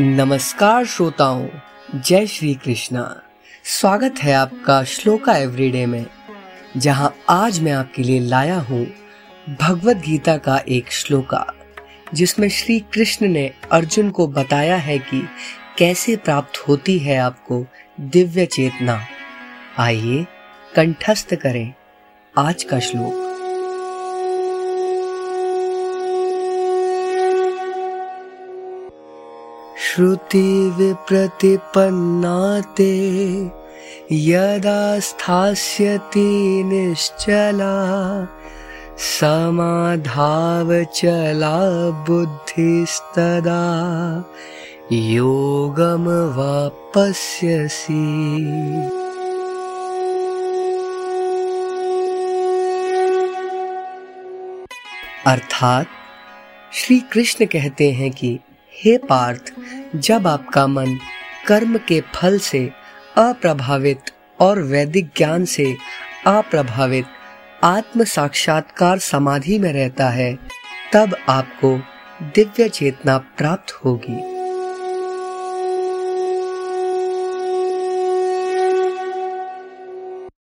नमस्कार श्रोताओं, जय श्री कृष्णा। स्वागत है आपका श्लोका एवरीडे में, जहाँ आज मैं आपके लिए लाया हूँ भगवत गीता का एक श्लोका, जिसमें श्री कृष्ण ने अर्जुन को बताया है कि कैसे प्राप्त होती है आपको दिव्य चेतना। आइए, कंठस्थ करें आज का श्लोक। श्रुतिविप्रतिपन्ना ते यदा स्थास्यति निश्चला समाधावचला बुद्धिस्तदा योगमवापस्यसि अर्थात श्री कृष्ण कहते हैं कि, हे पार्थ जब आपका मन कर्म के फल से अप्रभावित और वैदिक ज्ञान से अप्रभावित आत्म साक्षात्कार समाधि में रहता है, तब आपको दिव्य चेतना प्राप्त होगी।